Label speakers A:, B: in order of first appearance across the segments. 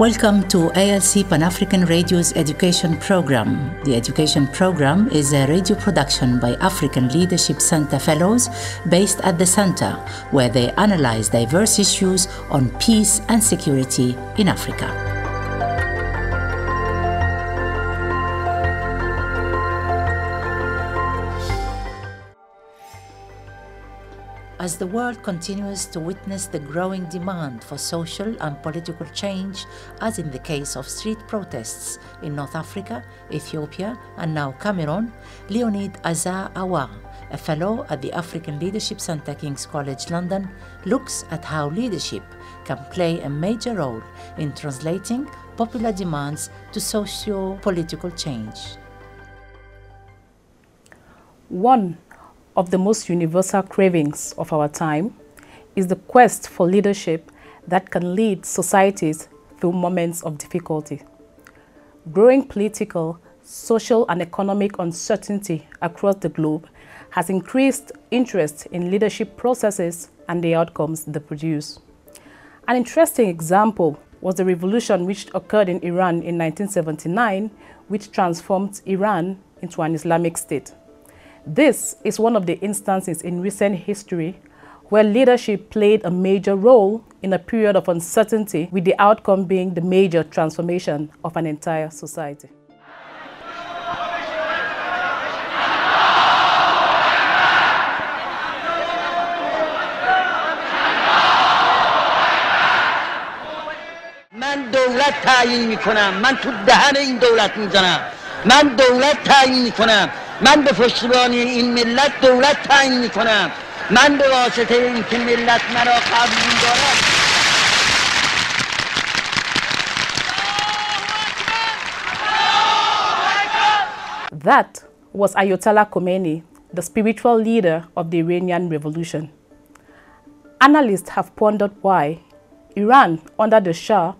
A: Welcome to ALC Pan African Radio's education program. The education program is a radio production by African Leadership Center Fellows based at the center, where they analyze diverse issues on peace and security in Africa. As the world continues to witness the growing demand for social and political change, as in the case of street protests in North Africa, Ethiopia, and now Cameroon, Leonid Azar Awa, a fellow at the African Leadership Centre King's College London, looks at how leadership can play a major role in translating popular demands to socio political change.
B: One of the most universal cravings of our time is the quest for leadership that can lead societies through moments of difficulty. Growing political, social, and economic uncertainty across the globe has increased interest in leadership processes and the outcomes they produce. An interesting example was the revolution which occurred in Iran in 1979, which transformed Iran into an Islamic state. This is one of the instances in recent history where leadership played a major role in a period of uncertainty, with the outcome being the major transformation of an entire society.
C: من دولت تعیین میکنم من تو دهن این دولت میزنم من دولت تعیین میکنم من به پشتیبانی این ملت دولت تعیین میکنم من به واسطه اینکه ملت مرا قبول دارد
B: That was Ayatollah Khomeini, the spiritual leader of the Iranian Revolution. Analysts have pondered why Iran, under the Shah,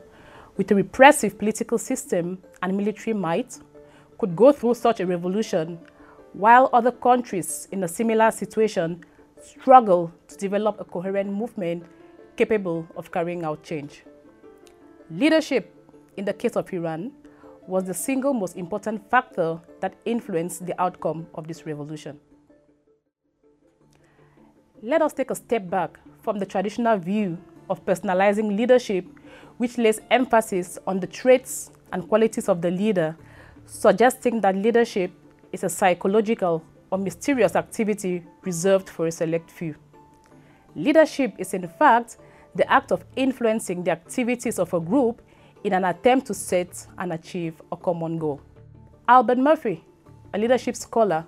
B: with a repressive political system and military might, could go through such a revolution while other countries in a similar situation struggle to develop a coherent movement capable of carrying out change. Leadership, in the case of Iran, was the single most important factor that influenced the outcome of this revolution. Let us take a step back from the traditional view of personalizing leadership, which lays emphasis on the traits and qualities of the leader, suggesting that leadership is a psychological or mysterious activity reserved for a select few. Leadership is, in fact, the act of influencing the activities of a group in an attempt to set and achieve a common goal. Albert Murphy, a leadership scholar,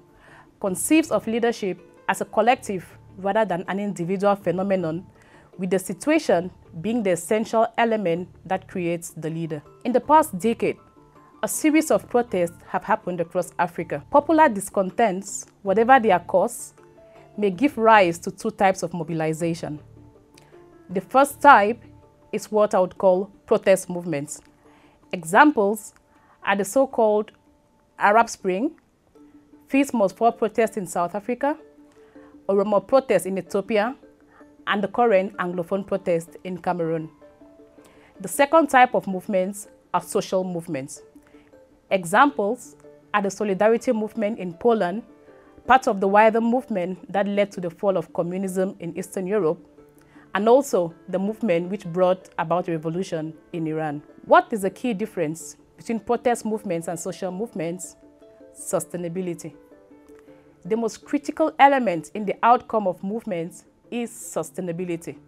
B: conceives of leadership as a collective rather than an individual phenomenon, with the situation being the essential element that creates the leader. In the past decade, a series of protests have happened across Africa. Popular discontents, whatever their cause, may give rise to two types of mobilization. The first type is what I would call protest movements. Examples are the so-called Arab Spring, Fees Must Fall protest in South Africa, Oromo protest in Ethiopia, and the current Anglophone protest in Cameroon. The second type of movements are social movements. Examples are the Solidarity movement in Poland, part of the wider movement that led to the fall of communism in Eastern Europe, and also the movement which brought about revolution in Iran. What is the key difference between protest movements and social movements? Sustainability. The most critical element in the outcome of movements is sustainability.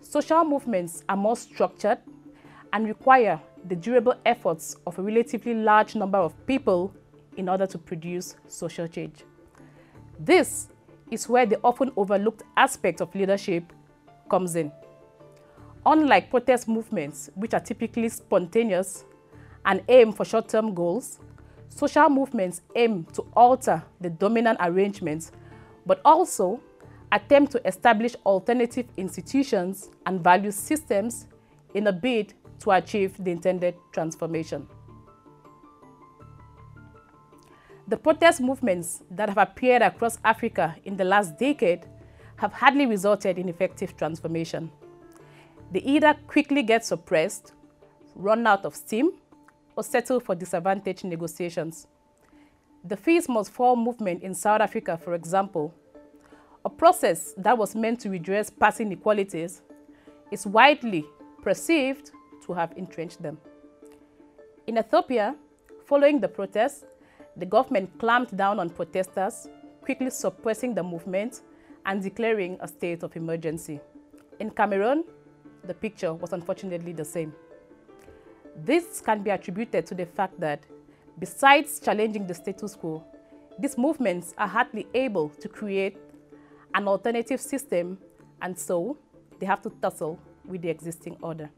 B: Social movements are more structured and require the durable efforts of a relatively large number of people in order to produce social change. This is where the often overlooked aspect of leadership comes in. Unlike protest movements, which are typically spontaneous and aim for short-term goals, social movements aim to alter the dominant arrangements, but also attempt to establish alternative institutions and value systems in a bid to achieve the intended transformation. The protest movements that have appeared across Africa in the last decade have hardly resulted in effective transformation. They either quickly get suppressed, run out of steam or settle for disadvantaged negotiations. The Fees Must Fall movement in South Africa, for example, a process that was meant to redress past inequalities, is widely perceived to have entrenched them. In Ethiopia, following the protests, the government clamped down on protesters, quickly suppressing the movement and declaring a state of emergency. In Cameroon, the picture was unfortunately the same. This can be attributed to the fact that, besides challenging the status quo, these movements are hardly able to create an alternative system, and so they have to tussle with the existing order.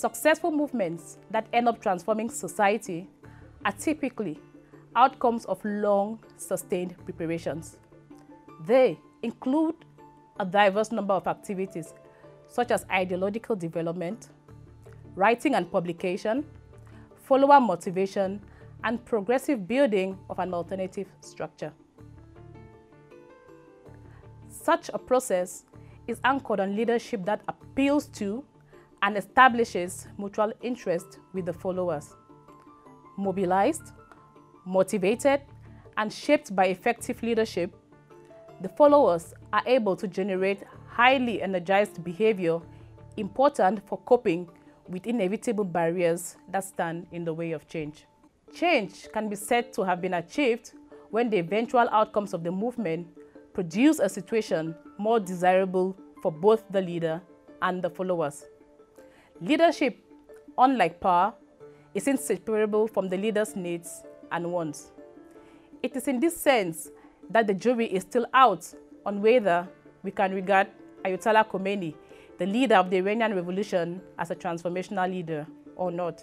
B: Successful movements that end up transforming society are typically outcomes of long, sustained preparations. They include a diverse number of activities such as ideological development, writing and publication, follower motivation, and progressive building of an alternative structure. Such a process is anchored on leadership that appeals to and establishes mutual interest with the followers. Mobilized, motivated, and shaped by effective leadership, the followers are able to generate highly energized behavior important for coping with inevitable barriers that stand in the way of change. Change can be said to have been achieved when the eventual outcomes of the movement produce a situation more desirable for both the leader and the followers. Leadership, unlike power, is inseparable from the leader's needs and wants. It is in this sense that the jury is still out on whether we can regard Ayatollah Khomeini, the leader of the Iranian Revolution, as a transformational leader or not.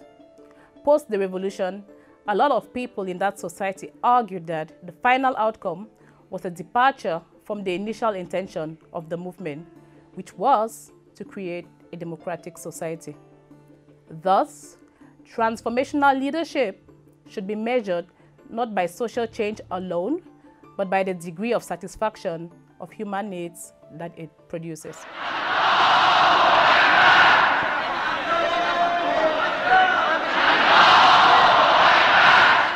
B: Post the revolution, a lot of people in that society argued that the final outcome was a departure from the initial intention of the movement, which was to create a democratic society. Thus, transformational leadership should be measured not by social change alone, but by the degree of satisfaction of human needs that it produces.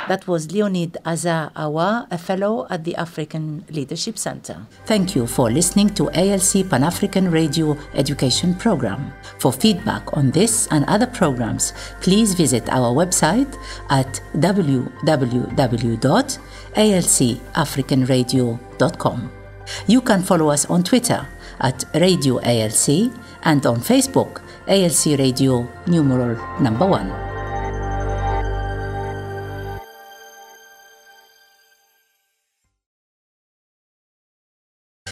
A: That was Leonid Awa, a fellow at the African Leadership Center. Thank you for listening to ALC Pan African Radio Education Program. For feedback on this and other programs, please visit our website at www.alcafricanradio.com. You can follow us on Twitter at Radio ALC and on Facebook, ALC Radio numeral number one.